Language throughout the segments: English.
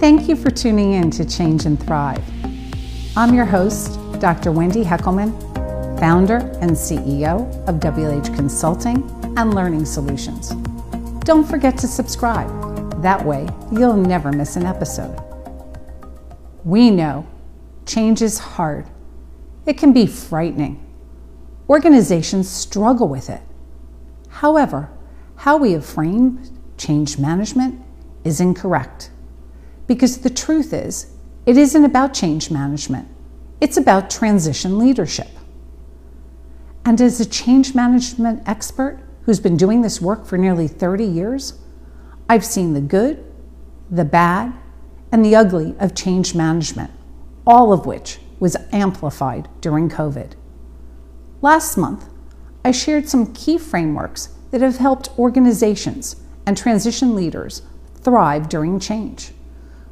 Thank you for tuning in to Change and Thrive. I'm your host, Dr. Wendy Heckelman, founder and CEO of WH Consulting and Learning Solutions. Don't forget to subscribe. That way, you'll never miss an episode. We know change is hard. It can be frightening. Organizations struggle with it. However, how we have framed change management is incorrect. Because the truth is, it isn't about change management, it's about transition leadership. And as a change management expert who's been doing this work for nearly 30 years, I've seen the good, the bad, and the ugly of change management, all of which was amplified during COVID. Last month, I shared some key frameworks that have helped organizations and transition leaders thrive during change.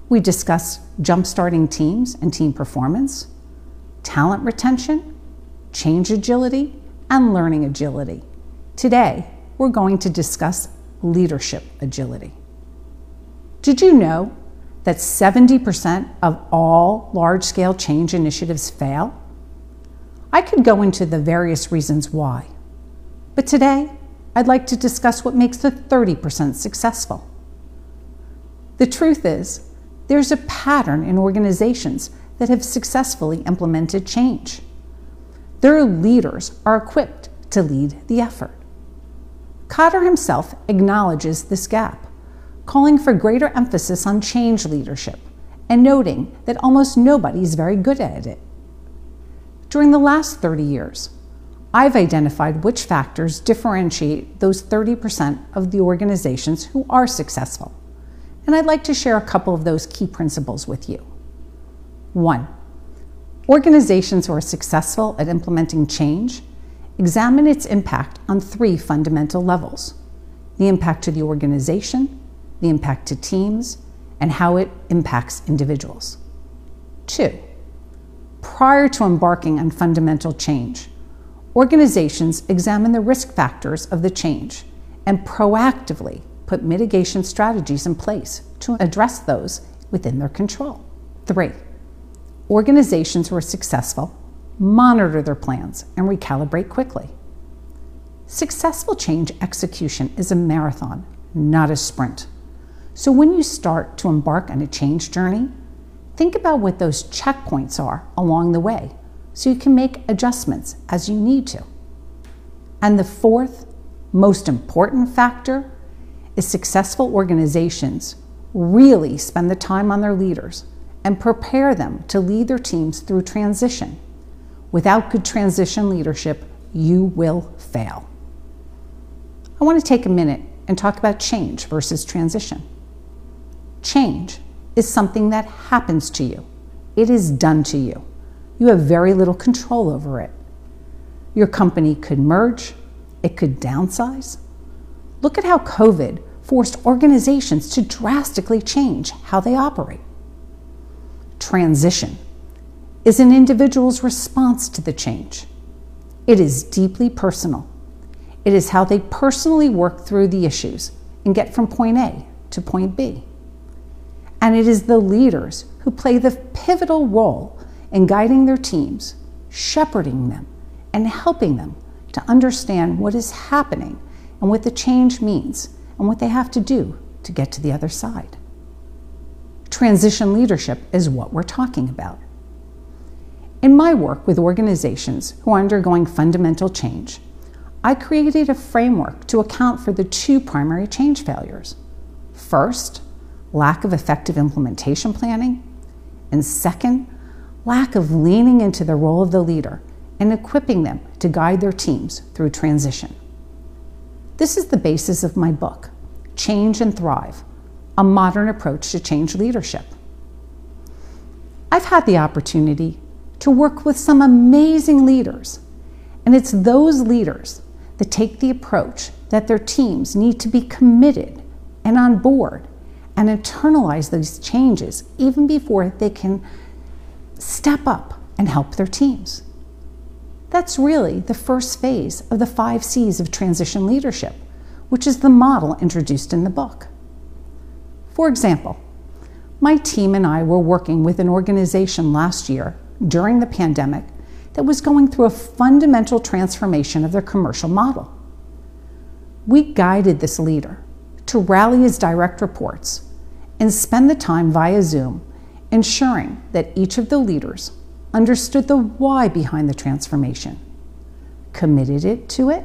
We discussed jumpstarting teams and team performance, talent retention, change agility, and learning agility. Today, we're going to discuss leadership agility. Did you know that 70% of all large scale change initiatives fail? I could go into the various reasons why, but today I'd like to discuss what makes the 30% successful. The truth is, there's a pattern in organizations that have successfully implemented change. Their leaders are equipped to lead the effort. Kotter himself acknowledges this gap, calling for greater emphasis on change leadership and noting that almost nobody is very good at it. During the last 30 years, I've identified which factors differentiate those 30% of the organizations who are successful and I'd like to share a couple of those key principles with you. One, organizations who are successful at implementing change examine its impact on three fundamental levels the impact to the organization, the impact to teams, and how it impacts individuals. Two, prior to embarking on fundamental change, organizations examine the risk factors of the change and proactively put mitigation strategies in place to address those within their control. Three, organizations who are successful monitor their plans and recalibrate quickly. Successful change execution is a marathon, not a sprint. So when you start to embark on a change journey, think about what those checkpoints are along the way so you can make adjustments as you need to. And the fourth, most important factor is successful organizations really spend the time on their leaders and prepare them to lead their teams through transition. Without good transition leadership, you will fail. I want to take a minute and talk about change versus transition. Change is something that happens to you, it is done to you. You have very little control over it. Your company could merge, it could downsize. Look at how COVID forced organizations to drastically change how they operate. Transition is an individual's response to the change. It is deeply personal. It is how they personally work through the issues and get from point A to point B. And it is the leaders who play the pivotal role in guiding their teams, shepherding them, and helping them to understand what is happening and what the change means and what they have to do to get to the other side. Transition leadership is what we're talking about. In my work with organizations who are undergoing fundamental change, I created a framework to account for the two primary change failures. First, lack of effective implementation planning, and second, lack of leaning into the role of the leader and equipping them to guide their teams through transition. This is the basis of my book, Change and Thrive A Modern Approach to Change Leadership. I've had the opportunity to work with some amazing leaders, and it's those leaders that take the approach that their teams need to be committed and on board and internalize these changes even before they can step up and help their teams. That's really the first phase of the five C's of transition leadership, which is the model introduced in the book. For example, My team and I were working with an organization last year during the pandemic that was going through a fundamental transformation of their commercial model. We guided this leader to rally his direct reports and spend the time via Zoom ensuring that each of the leaders understood the why behind the transformation, committed it to it,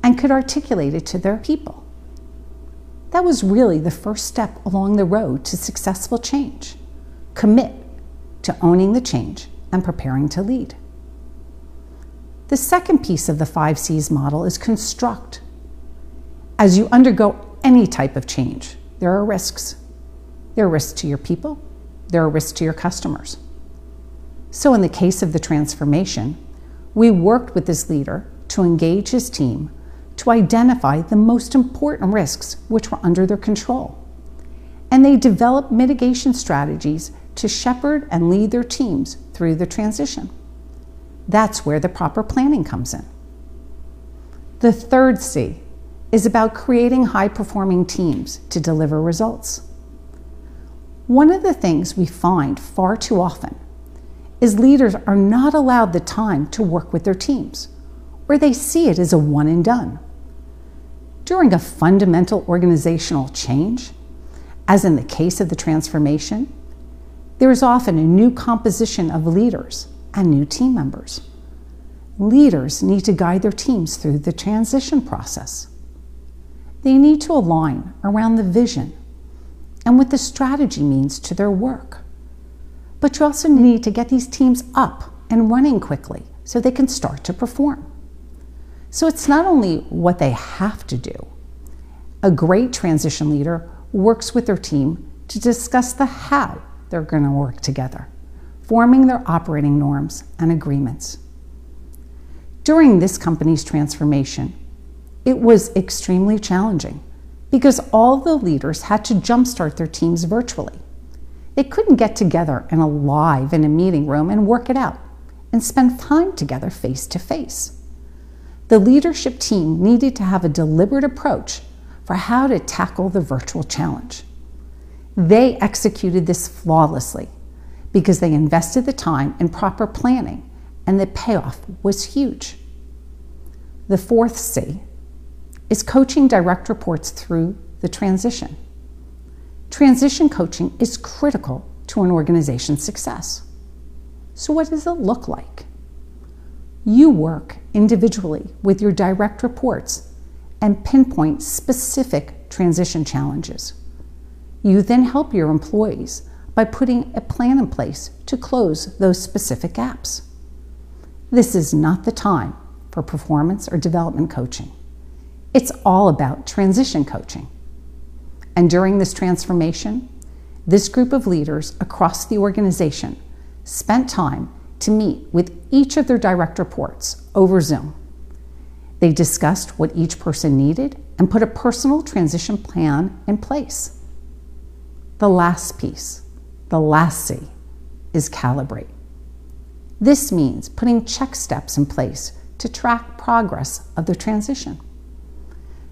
and could articulate it to their people. That was really the first step along the road to successful change. Commit to owning the change and preparing to lead. The second piece of the 5 C's model is construct. As you undergo any type of change, there are risks. There are risks to your people, there are risks to your customers. So, in the case of the transformation, we worked with this leader to engage his team to identify the most important risks which were under their control. And they developed mitigation strategies to shepherd and lead their teams through the transition. That's where the proper planning comes in. The third C is about creating high performing teams to deliver results. One of the things we find far too often is leaders are not allowed the time to work with their teams, or they see it as a one and done. During a fundamental organizational change, as in the case of the transformation, there is often a new composition of leaders and new team members. Leaders need to guide their teams through the transition process. They need to align around the vision and what the strategy means to their work. But you also need to get these teams up and running quickly so they can start to perform. So it's not only what they have to do. A great transition leader works with their team to discuss the how they're going to work together, forming their operating norms and agreements. During this company's transformation, it was extremely challenging because all the leaders had to jumpstart their teams virtually. They couldn't get together and alive in a meeting room and work it out and spend time together face to face. The leadership team needed to have a deliberate approach for how to tackle the virtual challenge. They executed this flawlessly because they invested the time in proper planning and the payoff was huge. The fourth C is coaching direct reports through the transition. Transition coaching is critical to an organization's success. So, what does it look like? You work individually with your direct reports and pinpoint specific transition challenges. You then help your employees by putting a plan in place to close those specific gaps. This is not the time for performance or development coaching. It's all about transition coaching. And during this transformation, this group of leaders across the organization spent time to meet with each of their direct reports over Zoom. They discussed what each person needed and put a personal transition plan in place. The last piece, the last C, is calibrate. This means putting check steps in place to track progress of the transition.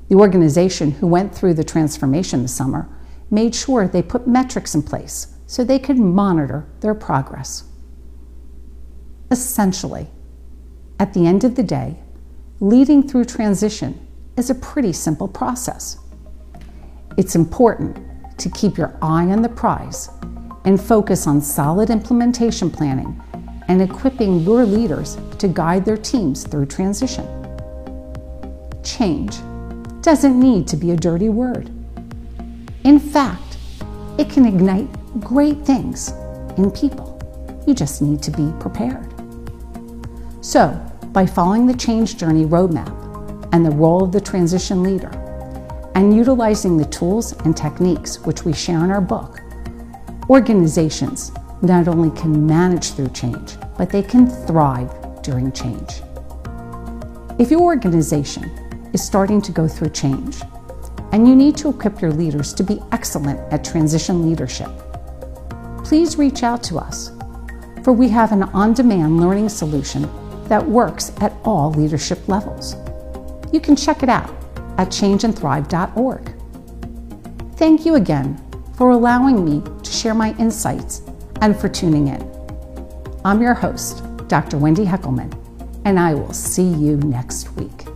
The organization who went through the transformation this summer made sure they put metrics in place so they could monitor their progress. Essentially, at the end of the day, leading through transition is a pretty simple process. It's important to keep your eye on the prize and focus on solid implementation planning and equipping your leaders to guide their teams through transition. Change doesn't need to be a dirty word. In fact, it can ignite great things in people. You just need to be prepared. So, by following the change journey roadmap and the role of the transition leader, and utilizing the tools and techniques which we share in our book, organizations not only can manage through change, but they can thrive during change. If your organization is starting to go through change, and you need to equip your leaders to be excellent at transition leadership, please reach out to us, for we have an on demand learning solution that works at all leadership levels. You can check it out at changeandthrive.org. Thank you again for allowing me to share my insights and for tuning in. I'm your host, Dr. Wendy Heckelman, and I will see you next week.